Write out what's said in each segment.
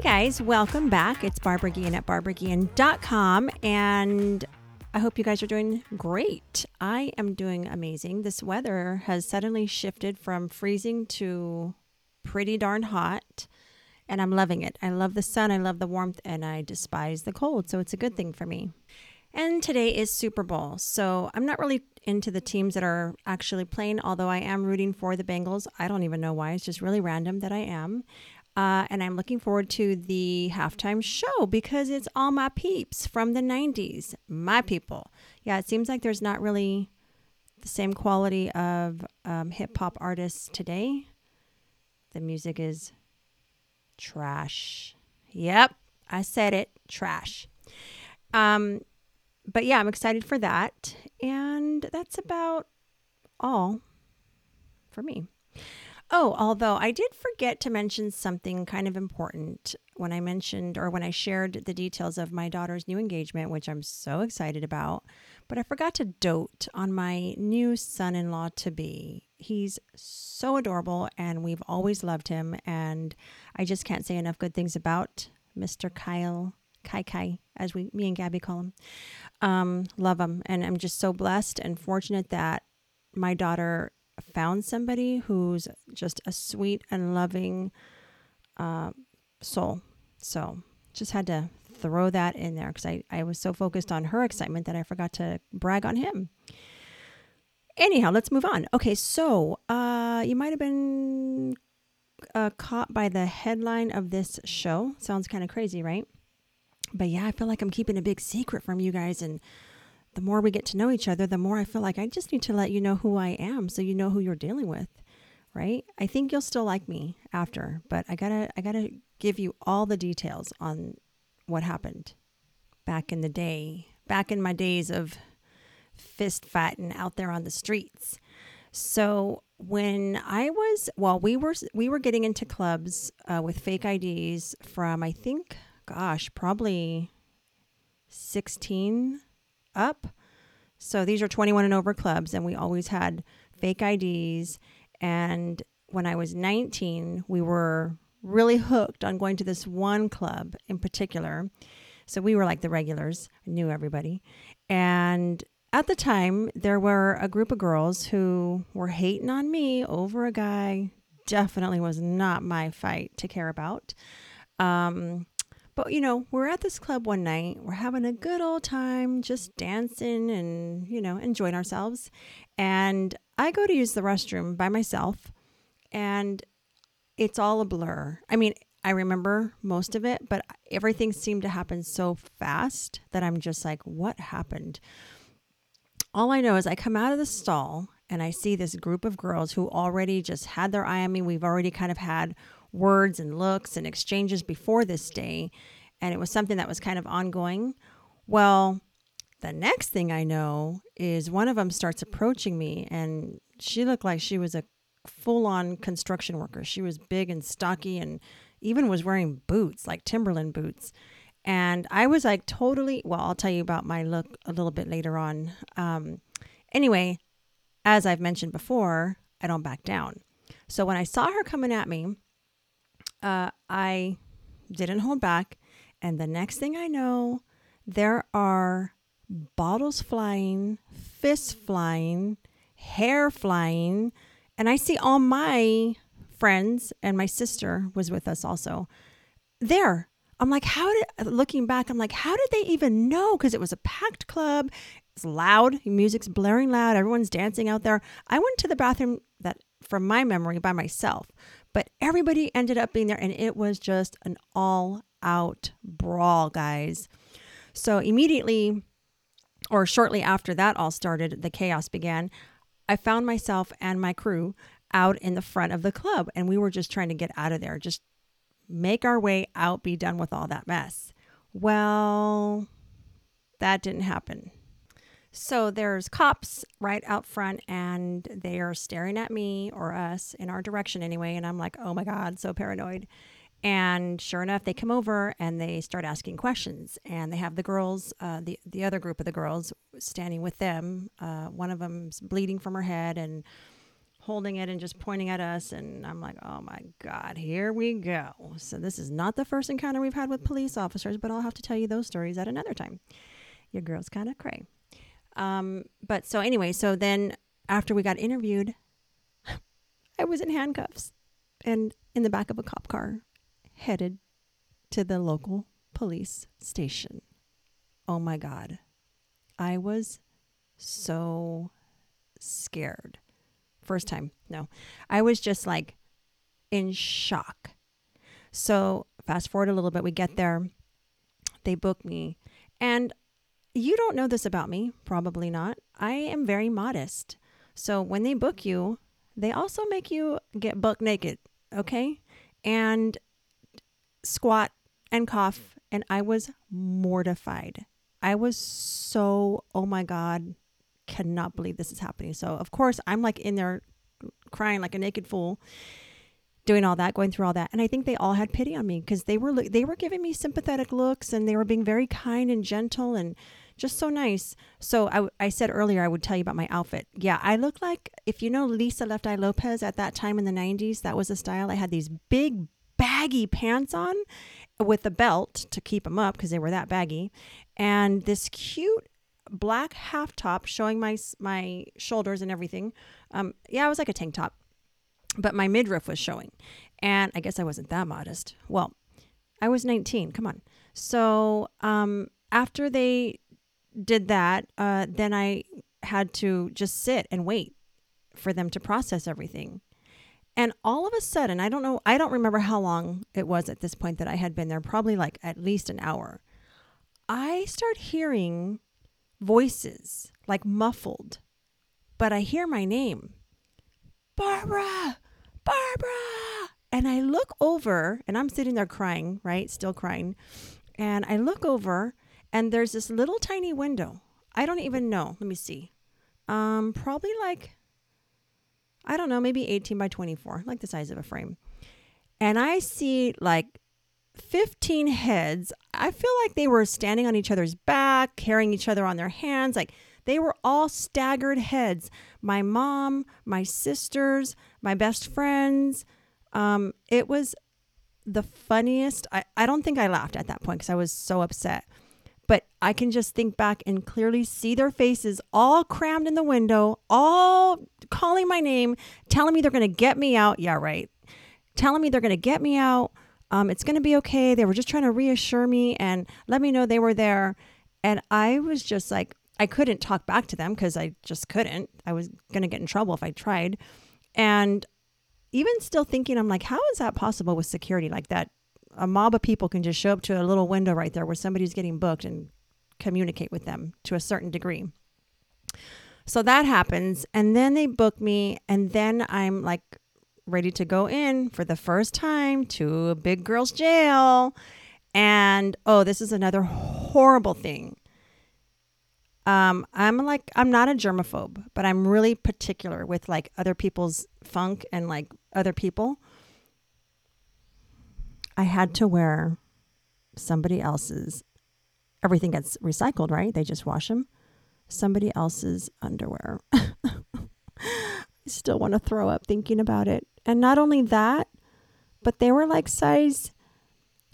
Hey guys, welcome back. It's Barbara Guillen at barbaraguillen.com and I hope you guys are doing great. I am doing amazing. This weather has suddenly shifted from freezing to pretty darn hot and I'm loving it. I love the sun, I love the warmth, and I despise the cold, so it's a good thing for me. And today is Super Bowl, so I'm not really into the teams that are actually playing, although I am rooting for the Bengals. I don't even know why, it's just really random that I am. Uh, and I'm looking forward to the halftime show because it's all my peeps from the 90s, my people. Yeah, it seems like there's not really the same quality of um, hip hop artists today. The music is trash. Yep, I said it trash. Um, but yeah, I'm excited for that. And that's about all for me. Oh, although I did forget to mention something kind of important when I mentioned or when I shared the details of my daughter's new engagement, which I'm so excited about. But I forgot to dote on my new son in law to be. He's so adorable and we've always loved him. And I just can't say enough good things about Mr. Kyle. Kai Kai, as we, me and Gabby call him. Um, love him. And I'm just so blessed and fortunate that my daughter found somebody who's just a sweet and loving uh, soul. So just had to throw that in there because I, I was so focused on her excitement that I forgot to brag on him. Anyhow, let's move on. Okay, so uh, you might have been uh, caught by the headline of this show. Sounds kind of crazy, right? But yeah, I feel like I'm keeping a big secret from you guys and the more we get to know each other, the more I feel like I just need to let you know who I am so you know who you're dealing with, right? I think you'll still like me after, but I got to I got to give you all the details on what happened back in the day, back in my days of fist fighting out there on the streets. So when I was well, we were we were getting into clubs uh, with fake IDs from I think, gosh, probably sixteen up. So these are 21 and over clubs, and we always had fake IDs. And when I was 19, we were really hooked on going to this one club in particular. So we were like the regulars, knew everybody. And at the time, there were a group of girls who were hating on me over a guy. Definitely was not my fight to care about. Um, but you know, we're at this club one night, we're having a good old time, just dancing and, you know, enjoying ourselves. And I go to use the restroom by myself and it's all a blur. I mean, I remember most of it, but everything seemed to happen so fast that I'm just like, what happened? All I know is I come out of the stall and I see this group of girls who already just had their eye on me. We've already kind of had words and looks and exchanges before this day. And it was something that was kind of ongoing. Well, the next thing I know is one of them starts approaching me, and she looked like she was a full on construction worker. She was big and stocky and even was wearing boots, like Timberland boots. And I was like totally, well, I'll tell you about my look a little bit later on. Um, anyway, as I've mentioned before, I don't back down. So when I saw her coming at me, uh, I didn't hold back. And the next thing I know, there are bottles flying, fists flying, hair flying. And I see all my friends, and my sister was with us also, there. I'm like, how did, looking back, I'm like, how did they even know? Because it was a packed club. It's loud. Music's blaring loud. Everyone's dancing out there. I went to the bathroom that, from my memory, by myself. But everybody ended up being there, and it was just an all out brawl, guys. So immediately, or shortly after that all started, the chaos began. I found myself and my crew out in the front of the club, and we were just trying to get out of there, just make our way out, be done with all that mess. Well, that didn't happen. So there's cops right out front and they are staring at me or us in our direction anyway. And I'm like, oh my God, so paranoid. And sure enough, they come over and they start asking questions. And they have the girls, uh, the, the other group of the girls, standing with them. Uh, one of them's bleeding from her head and holding it and just pointing at us. And I'm like, oh my God, here we go. So this is not the first encounter we've had with police officers, but I'll have to tell you those stories at another time. Your girl's kind of cray. Um, but so anyway, so then after we got interviewed, I was in handcuffs and in the back of a cop car headed to the local police station. Oh my God. I was so scared. First time, no. I was just like in shock. So, fast forward a little bit, we get there. They book me. And you don't know this about me, probably not. I am very modest. So when they book you, they also make you get buck naked, okay? And squat and cough. And I was mortified. I was so, oh my God, cannot believe this is happening. So, of course, I'm like in there crying like a naked fool doing all that, going through all that. And I think they all had pity on me because they were they were giving me sympathetic looks and they were being very kind and gentle and just so nice. So I, I said earlier I would tell you about my outfit. Yeah, I look like if you know Lisa Left Eye Lopes at that time in the 90s, that was a style. I had these big baggy pants on with a belt to keep them up because they were that baggy and this cute black half top showing my my shoulders and everything. Um, yeah, it was like a tank top but my midriff was showing. And I guess I wasn't that modest. Well, I was 19. Come on. So um, after they did that, uh, then I had to just sit and wait for them to process everything. And all of a sudden, I don't know, I don't remember how long it was at this point that I had been there, probably like at least an hour. I start hearing voices, like muffled, but I hear my name. Barbara, Barbara. And I look over and I'm sitting there crying, right? Still crying. And I look over and there's this little tiny window. I don't even know. Let me see. Um, probably like, I don't know, maybe 18 by 24, like the size of a frame. And I see like 15 heads. I feel like they were standing on each other's back, carrying each other on their hands. Like they were all staggered heads. My mom, my sisters, my best friends. Um, it was the funniest. I, I don't think I laughed at that point because I was so upset. But I can just think back and clearly see their faces all crammed in the window, all calling my name, telling me they're going to get me out. Yeah, right. Telling me they're going to get me out. Um, it's going to be okay. They were just trying to reassure me and let me know they were there. And I was just like, I couldn't talk back to them because I just couldn't. I was going to get in trouble if I tried. And even still thinking, I'm like, how is that possible with security like that? A mob of people can just show up to a little window right there where somebody's getting booked and communicate with them to a certain degree. So that happens. And then they book me. And then I'm like ready to go in for the first time to a big girl's jail. And oh, this is another horrible thing. Um, I'm like I'm not a germaphobe, but I'm really particular with like other people's funk and like other people. I had to wear somebody else's. Everything gets recycled, right? They just wash them. Somebody else's underwear. I still want to throw up thinking about it. And not only that, but they were like size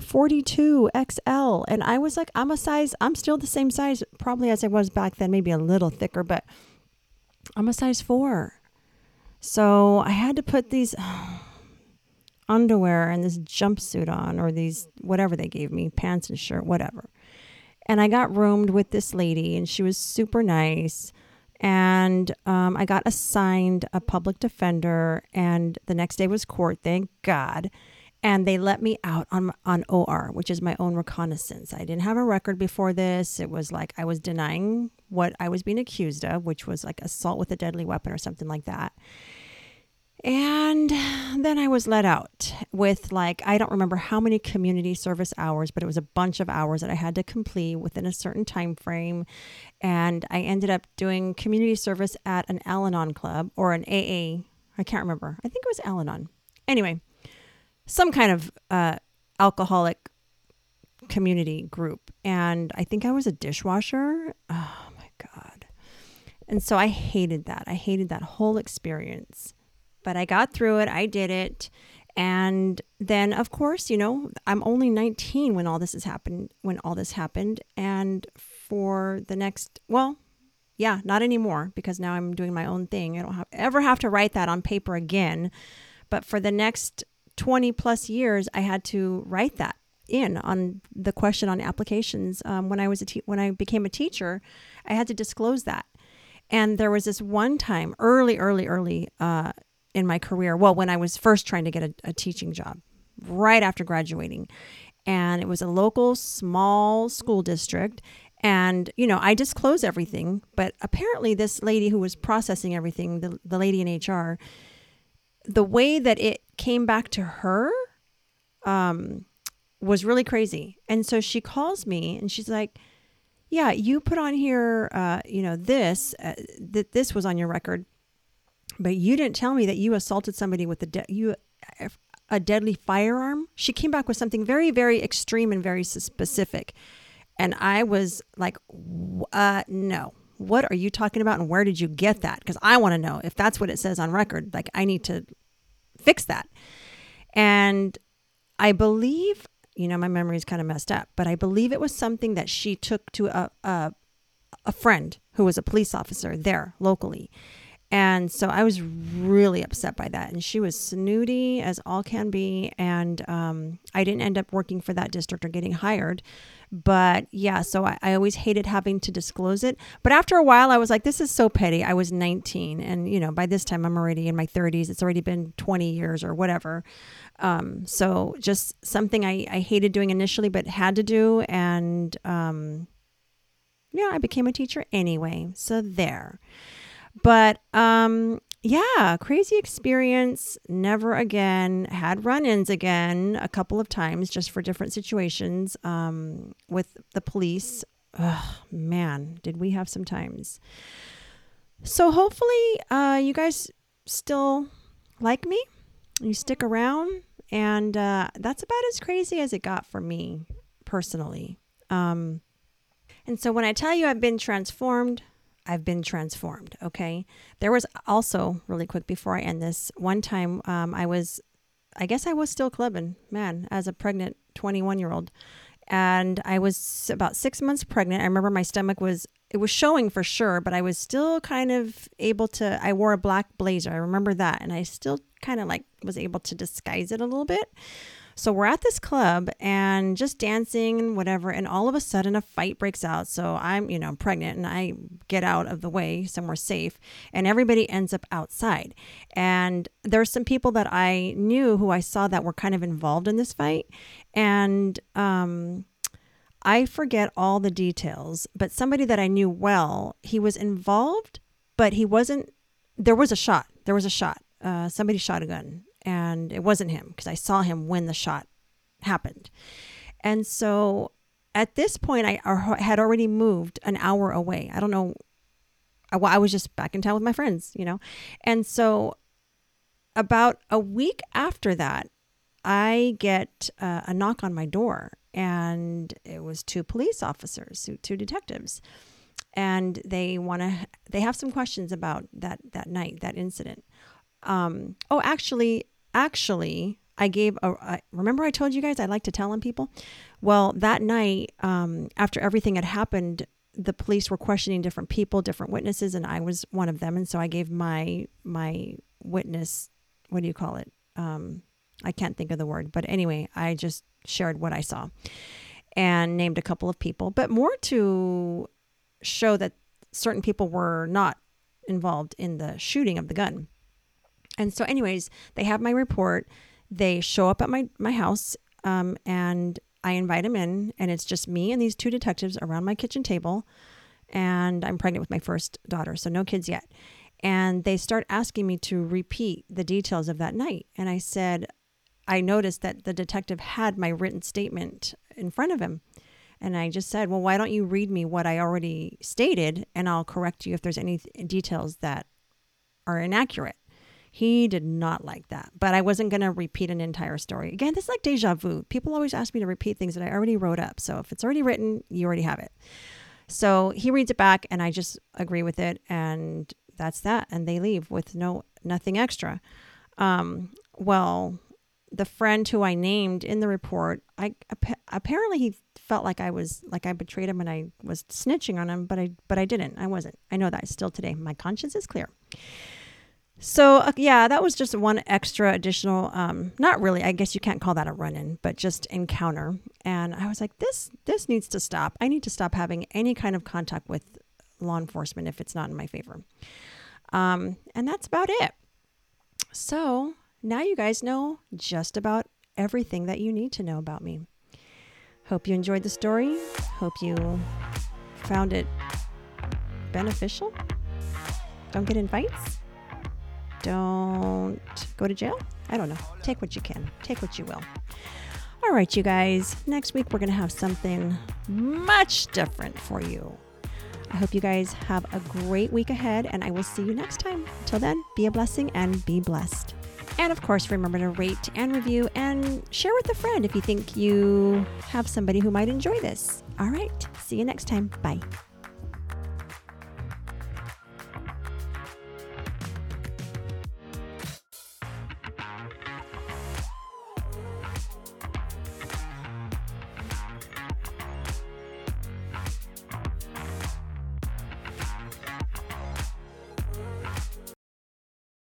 42 XL. And I was like, I'm a size, I'm still the same size probably as I was back then, maybe a little thicker, but I'm a size four. So I had to put these underwear and this jumpsuit on, or these, whatever they gave me, pants and shirt, whatever. And I got roomed with this lady, and she was super nice. And um, I got assigned a public defender, and the next day was court, thank God and they let me out on on OR, which is my own recognizance. I didn't have a record before this. It was like I was denying what I was being accused of, which was like assault with a deadly weapon or something like that. And then I was let out with like I don't remember how many community service hours, but it was a bunch of hours that I had to complete within a certain time frame. And I ended up doing community service at an Al-Anon club or an AA. I can't remember. I think it was Al-Anon. Anyway, some kind of uh, alcoholic community group. And I think I was a dishwasher. Oh my God. And so I hated that. I hated that whole experience. But I got through it. I did it. And then, of course, you know, I'm only 19 when all this has happened, when all this happened. And for the next, well, yeah, not anymore because now I'm doing my own thing. I don't have, ever have to write that on paper again. But for the next 20 plus years, I had to write that in on the question on applications. Um, when I was a te- when I became a teacher, I had to disclose that. And there was this one time, early, early, early uh, in my career. Well, when I was first trying to get a, a teaching job, right after graduating, and it was a local small school district. And, you know, I disclose everything, but apparently this lady who was processing everything, the, the lady in HR, the way that it came back to her um, was really crazy. And so she calls me and she's like, "Yeah, you put on here, uh, you know, this uh, that this was on your record, but you didn't tell me that you assaulted somebody with a de- you a deadly firearm." She came back with something very, very extreme and very specific, and I was like, uh, "No." What are you talking about and where did you get that? Because I want to know if that's what it says on record. Like, I need to fix that. And I believe you know, my memory is kind of messed up, but I believe it was something that she took to a, a, a friend who was a police officer there locally. And so I was really upset by that. And she was snooty as all can be. And um, I didn't end up working for that district or getting hired. But yeah, so I, I, always hated having to disclose it. But after a while, I was like, this is so petty. I was 19. And, you know, by this time, I'm already in my 30s. It's already been 20 years or whatever. Um, so just something I, I hated doing initially, but had to do. And um, yeah, I became a teacher anyway. So there. But um, yeah, crazy experience. Never again. Had run ins again a couple of times just for different situations um, with the police. Ugh, man, did we have some times. So hopefully, uh, you guys still like me. You stick around. And uh, that's about as crazy as it got for me personally. Um, and so when I tell you I've been transformed, I've been transformed. Okay. There was also, really quick before I end this, one time um, I was, I guess I was still clubbing, man, as a pregnant 21 year old. And I was about six months pregnant. I remember my stomach was, it was showing for sure, but I was still kind of able to, I wore a black blazer. I remember that. And I still kind of like was able to disguise it a little bit. So we're at this club and just dancing and whatever. And all of a sudden, a fight breaks out. So I'm, you know, pregnant and I get out of the way somewhere safe. And everybody ends up outside. And there's some people that I knew who I saw that were kind of involved in this fight. And, um, I forget all the details, but somebody that I knew well, he was involved, but he wasn't. There was a shot. There was a shot. Uh, somebody shot a gun and it wasn't him because I saw him when the shot happened. And so at this point, I had already moved an hour away. I don't know. I, I was just back in town with my friends, you know? And so about a week after that, I get uh, a knock on my door, and it was two police officers, two detectives, and they want to. They have some questions about that that night, that incident. Um, oh, actually, actually, I gave a. I, remember, I told you guys I like to tell on people. Well, that night, um, after everything had happened, the police were questioning different people, different witnesses, and I was one of them. And so I gave my my witness. What do you call it? Um, I can't think of the word, but anyway, I just shared what I saw and named a couple of people, but more to show that certain people were not involved in the shooting of the gun. And so, anyways, they have my report. They show up at my my house, um, and I invite them in, and it's just me and these two detectives around my kitchen table. And I'm pregnant with my first daughter, so no kids yet. And they start asking me to repeat the details of that night. And I said, I noticed that the detective had my written statement in front of him. And I just said, Well, why don't you read me what I already stated and I'll correct you if there's any details that are inaccurate. He did not like that, but I wasn't going to repeat an entire story. Again, this is like deja vu. People always ask me to repeat things that I already wrote up. So if it's already written, you already have it. So he reads it back and I just agree with it and that's that and they leave with no nothing extra. Um, well, the friend who I named in the report, I apparently he felt like I was like I betrayed him and I was snitching on him, but I but I didn't. I wasn't. I know that still today. My conscience is clear. So uh, yeah, that was just one extra additional. Um, not really. I guess you can't call that a run-in, but just encounter. And I was like, this this needs to stop. I need to stop having any kind of contact with law enforcement if it's not in my favor. Um, and that's about it. So now you guys know just about everything that you need to know about me. Hope you enjoyed the story. Hope you found it beneficial. Don't get in fights don't go to jail. I don't know. Take what you can, take what you will. All right, you guys. Next week, we're going to have something much different for you. I hope you guys have a great week ahead, and I will see you next time. Until then, be a blessing and be blessed. And of course, remember to rate and review and share with a friend if you think you have somebody who might enjoy this. All right, see you next time. Bye.